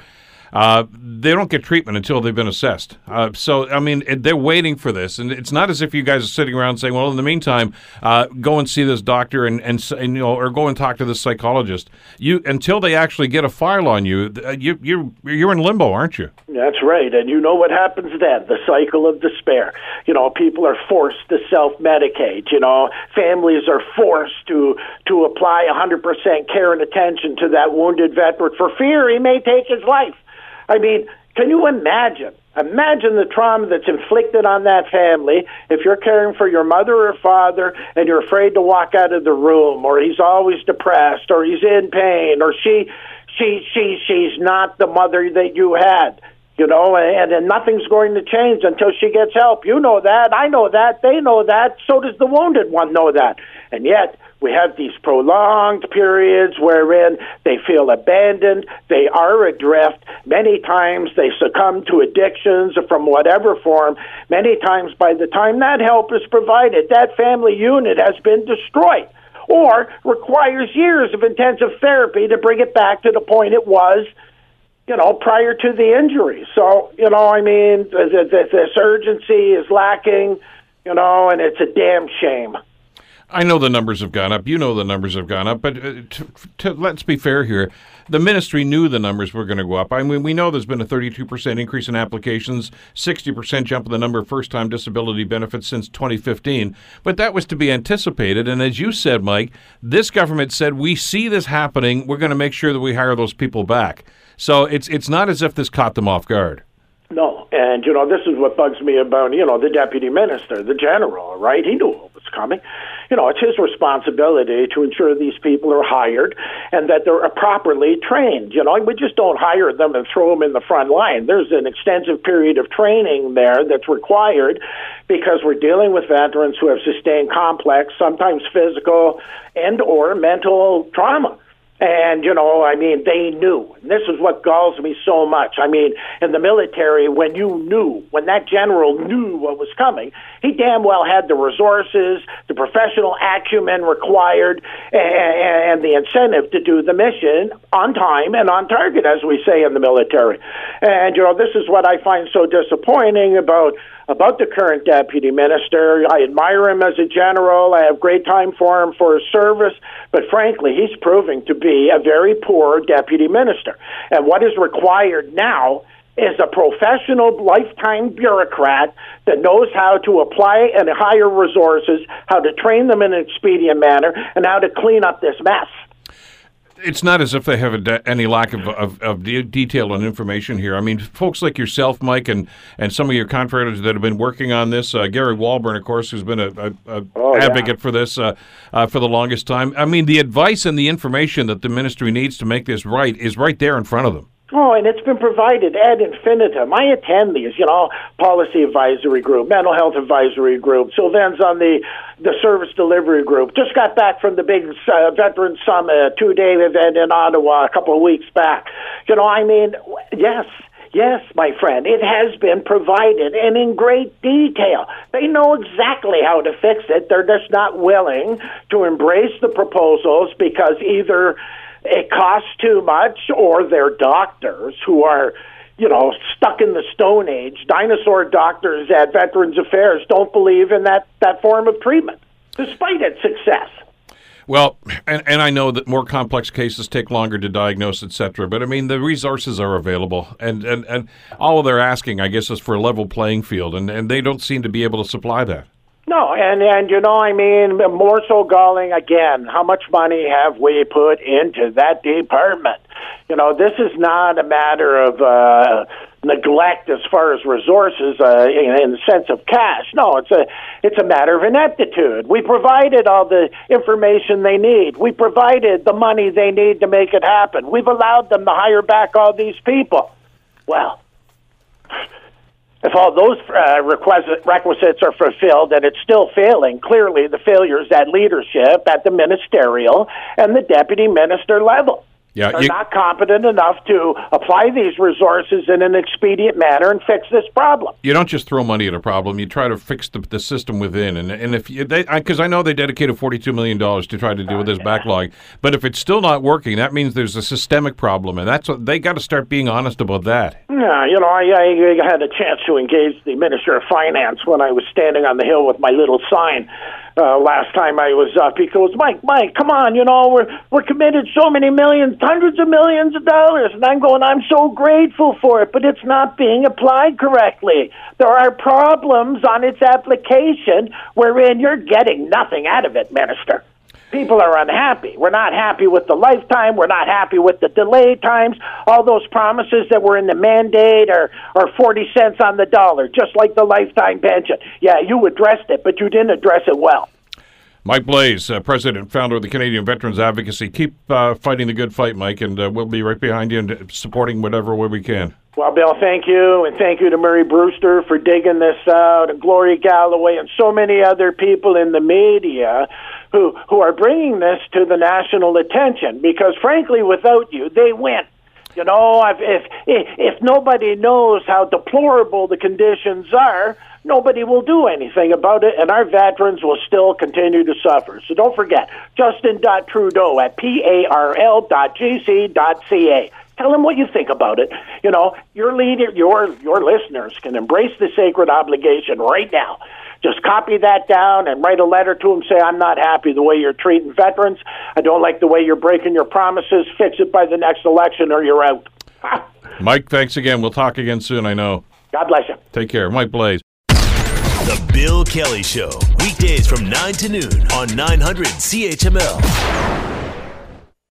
B: Uh, they don't get treatment until they've been assessed. Uh, so, I mean, they're waiting for this, and it's not as if you guys are sitting around saying, "Well, in the meantime, uh, go and see this doctor and, and, and, you know, or go and talk to this psychologist." You until they actually get a file on you, uh, you you're you're in limbo, aren't you?
E: That's right, and you know what happens then? The cycle of despair. You know, people are forced to self-medicate. You know, families are forced to to apply 100% care and attention to that wounded veteran for fear he may take his life. I mean, can you imagine? Imagine the trauma that's inflicted on that family if you're caring for your mother or father and you're afraid to walk out of the room, or he's always depressed, or he's in pain, or she, she, she, she's not the mother that you had you know, and, and nothing's going to change until she gets help. You know that, I know that, they know that, so does the wounded one know that. And yet, we have these prolonged periods wherein they feel abandoned, they are adrift. Many times they succumb to addictions from whatever form. Many times, by the time that help is provided, that family unit has been destroyed or requires years of intensive therapy to bring it back to the point it was you know, prior to the injury. So, you know, I mean, this urgency is lacking, you know, and it's a damn shame.
B: I know the numbers have gone up. You know the numbers have gone up. But uh, to, to, let's be fair here. The ministry knew the numbers were going to go up. I mean, we know there's been a 32% increase in applications, 60% jump in the number of first time disability benefits since 2015. But that was to be anticipated. And as you said, Mike, this government said, we see this happening. We're going to make sure that we hire those people back. So it's it's not as if this caught them off guard.
E: No, and you know this is what bugs me about you know the deputy minister, the general, right? He knew what was coming. You know, it's his responsibility to ensure these people are hired and that they're properly trained. You know, we just don't hire them and throw them in the front line. There's an extensive period of training there that's required because we're dealing with veterans who have sustained complex, sometimes physical and or mental trauma And, you know, I mean, they knew. And this is what galls me so much. I mean, in the military, when you knew, when that general knew what was coming, he damn well had the resources, the professional acumen required, and, and the incentive to do the mission on time and on target, as we say in the military. And, you know, this is what I find so disappointing about about the current deputy minister. I admire him as a general. I have great time for him for his service, but frankly, he's proving to be a very poor deputy minister. And what is required now is a professional lifetime bureaucrat that knows how to apply and hire resources, how to train them in an expedient manner, and how to clean up this mess
B: it's not as if they have de- any lack of, of, of de- detail and information here. I mean, folks like yourself, Mike, and, and some of your confreres that have been working on this. Uh, Gary Walbourne, of course, who's been a, a, a oh, advocate yeah. for this uh, uh, for the longest time. I mean, the advice and the information that the ministry needs to make this right is right there in front of them.
E: Oh, and it's been provided ad infinitum. I attend these, you know, policy advisory group, mental health advisory group. Sylvan's on the the service delivery group. Just got back from the big uh, veteran summit, two day event in Ottawa a couple of weeks back. You know, I mean, yes, Yes, my friend, it has been provided and in great detail. They know exactly how to fix it. They're just not willing to embrace the proposals because either it costs too much, or they're doctors who are, you know, stuck in the Stone Age. Dinosaur doctors at Veterans Affairs don't believe in that, that form of treatment, despite its success.
B: Well, and, and I know that more complex cases take longer to diagnose, et cetera. But I mean, the resources are available, and, and, and all they're asking, I guess, is for a level playing field, and, and they don't seem to be able to supply that.
E: No, and and you know, I mean, more so galling again. How much money have we put into that department? You know, this is not a matter of uh, neglect as far as resources uh, in, in the sense of cash. No, it's a it's a matter of ineptitude. We provided all the information they need. We provided the money they need to make it happen. We've allowed them to hire back all these people. Well if all those uh, requisites are fulfilled and it's still failing, clearly the failure is at leadership at the ministerial and the deputy minister level. Yeah, They're you, not competent enough to apply these resources in an expedient manner and fix this problem.
B: You don't just throw money at a problem; you try to fix the, the system within. And and if you, they, because I know they dedicated forty two million dollars to try to deal with this oh, backlog, but if it's still not working, that means there's a systemic problem, and that's what they got to start being honest about that.
E: Yeah, you know, I, I had a chance to engage the minister of finance when I was standing on the hill with my little sign uh, last time I was up. He goes, Mike, Mike, come on, you know, we're we're committed so many millions, hundreds of millions of dollars, and I'm going, I'm so grateful for it, but it's not being applied correctly. There are problems on its application wherein you're getting nothing out of it, Minister people are unhappy. We're not happy with the lifetime. We're not happy with the delay times. All those promises that were in the mandate are, are 40 cents on the dollar, just like the lifetime pension. Yeah, you addressed it, but you didn't address it well.
B: Mike Blais, uh, president and founder of the Canadian Veterans Advocacy. Keep uh, fighting the good fight, Mike, and uh, we'll be right behind you and supporting whatever way we can.
E: Well, Bill, thank you, and thank you to Murray Brewster for digging this out, and Gloria Galloway, and so many other people in the media who who are bringing this to the national attention. Because, frankly, without you, they win. You know, if if if nobody knows how deplorable the conditions are, nobody will do anything about it, and our veterans will still continue to suffer. So don't forget, Justin Trudeau at parl.gc.ca. Tell them what you think about it. You know, your leader, your your listeners can embrace the sacred obligation right now. Just copy that down and write a letter to them. Say, I'm not happy the way you're treating veterans. I don't like the way you're breaking your promises. Fix it by the next election, or you're out.
B: Mike, thanks again. We'll talk again soon. I know.
E: God bless you.
B: Take care, Mike Blais.
A: The Bill Kelly Show, weekdays from 9 to noon on 900 CHML.